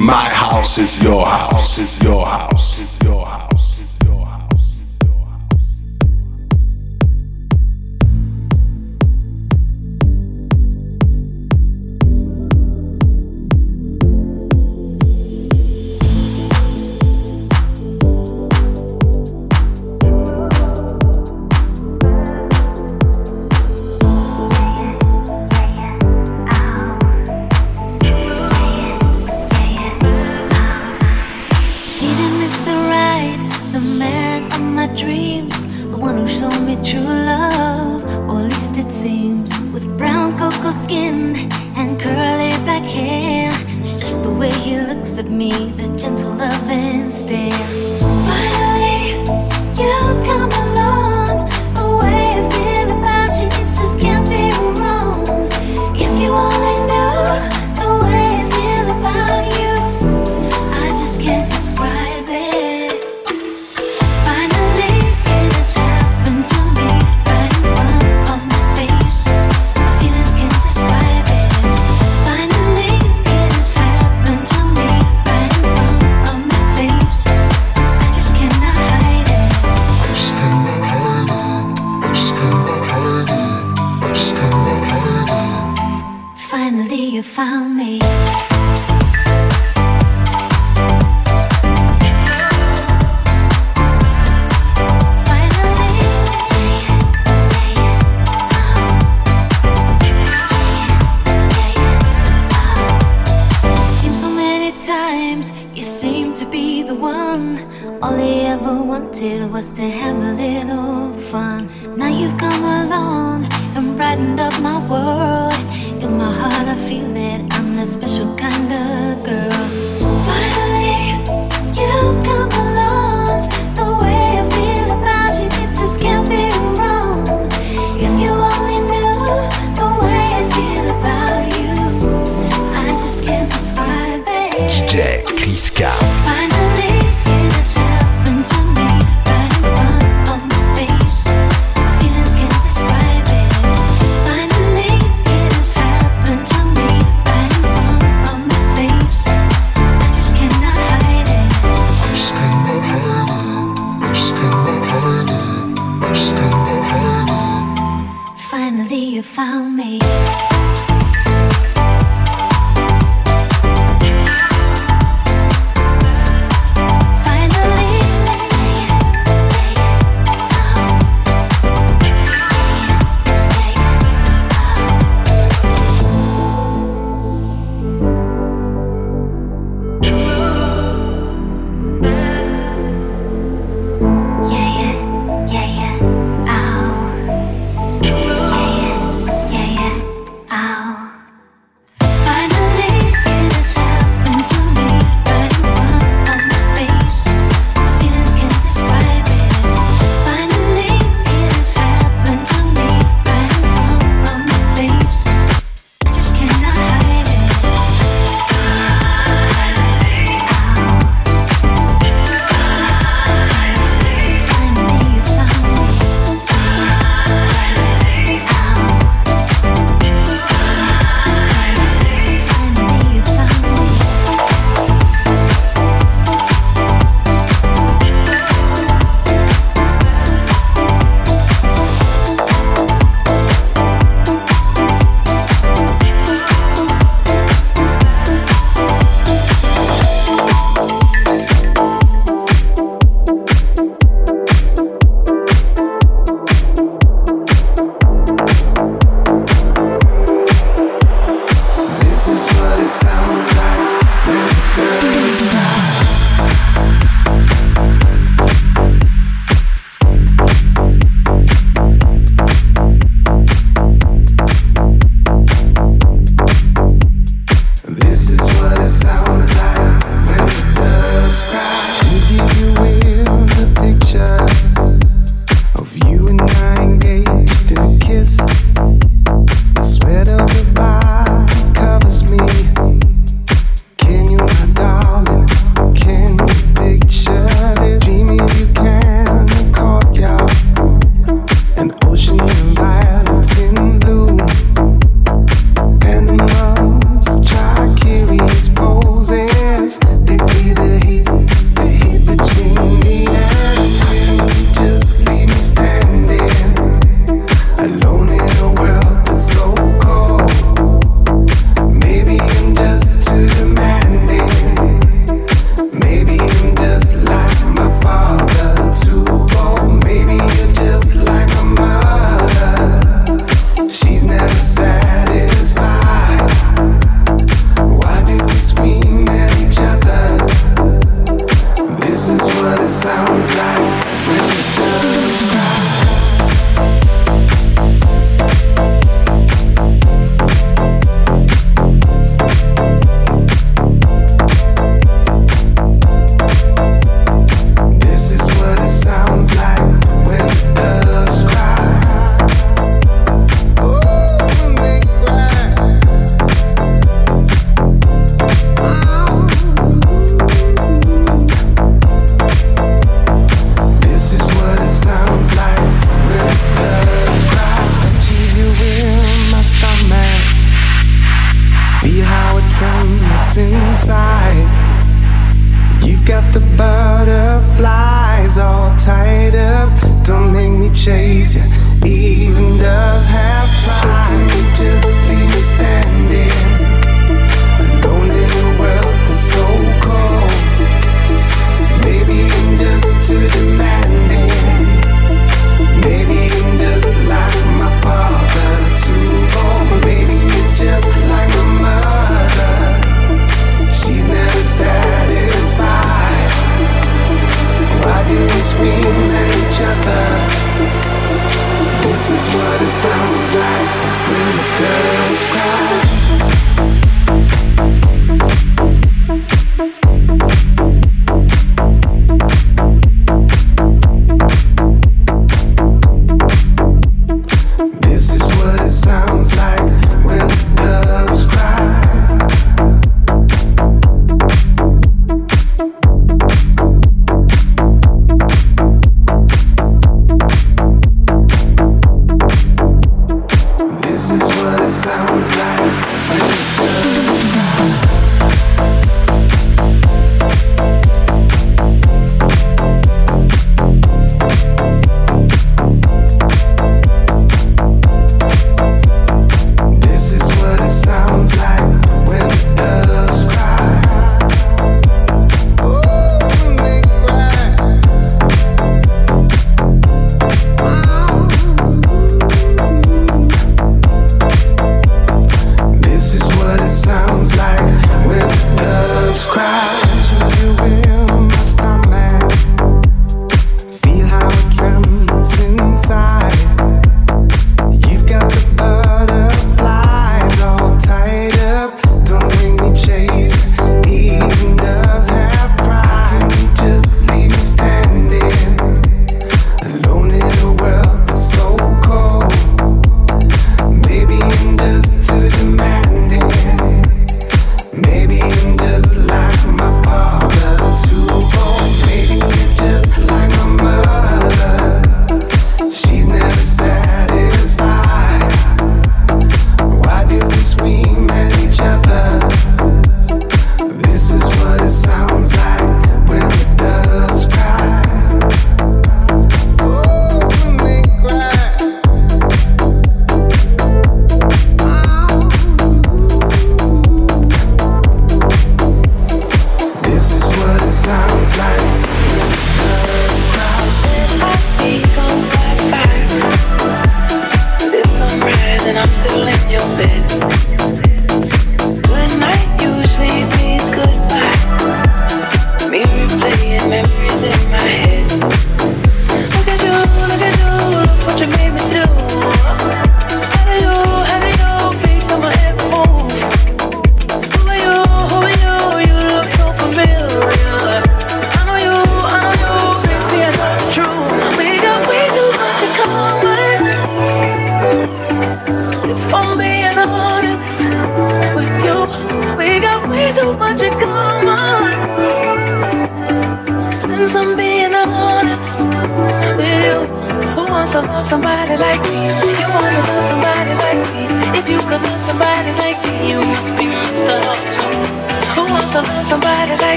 My house is your house, is your house, is your house.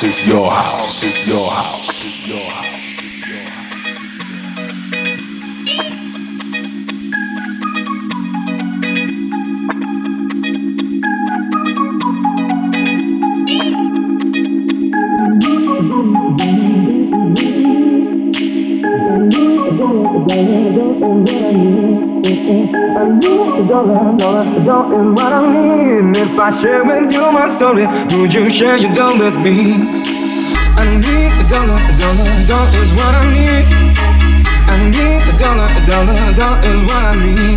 House is your house, is your house, is your house. Dollar, dollar, dollar is what I need. If I share with you my story, would you share your dollar with me? I need a dollar, a dollar, a dollar is what I need. I need a dollar, a dollar, a dollar is what I need.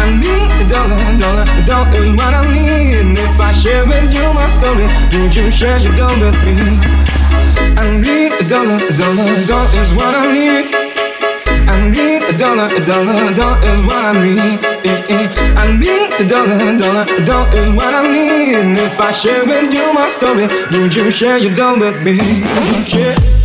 I need a dollar, a dollar, a dollar is what I need. If I share with you my story, would you share your dollar with me? I need a dollar, a dollar, a dollar is what I need. I need a dollar, a dollar, a dollar is what I need. I need a dollar, dollar, dollar is what I need. If I share with you my story, would you share your dollar with me? Yeah.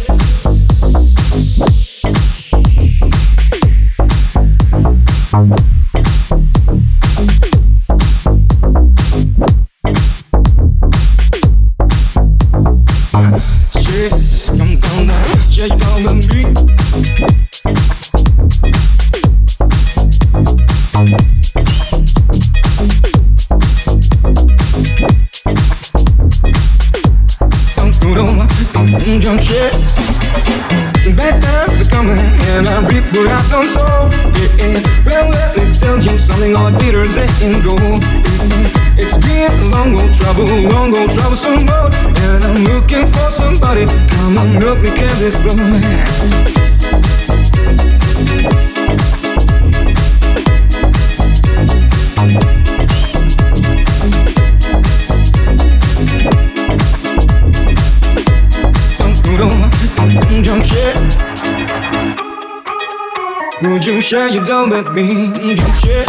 Share your dome with me. Don't share.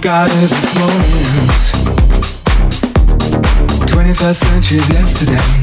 we've got is this moment. 21st century's yesterday.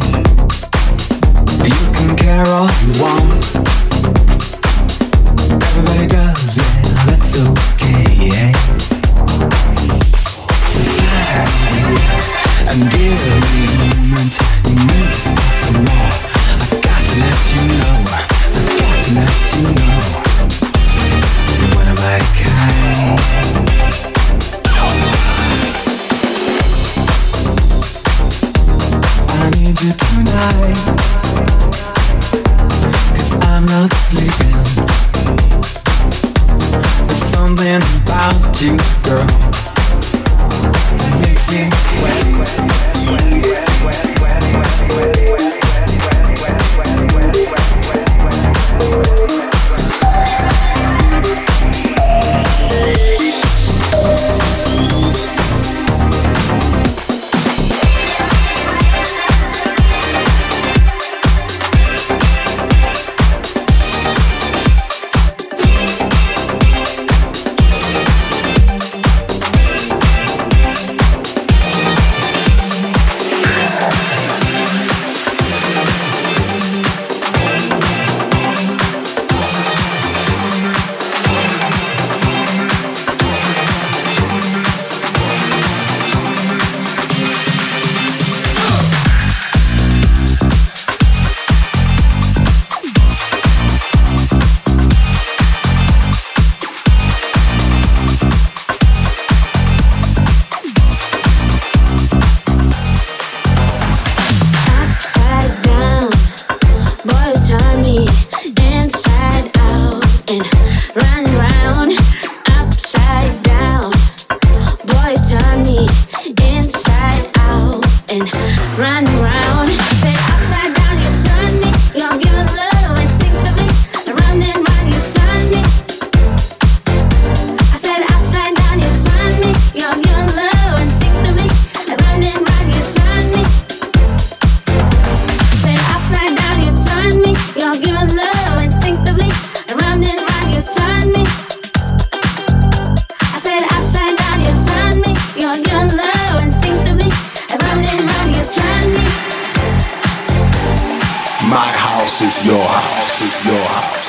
house is your house is your house.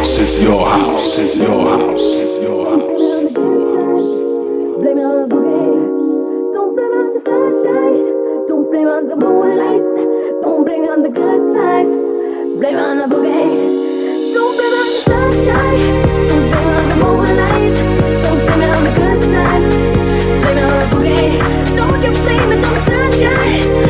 Is your house. Is your house. Is your house. Blame on the. Don't blame on the sunshine. Don't blame on the moonlight. Don't blame on the good times. Blame on the boogie. Don't blame on the sunshine. Don't blame on the moonlight. Don't blame on the good times. Blame on the boogie. Don't you blame on the sunshine.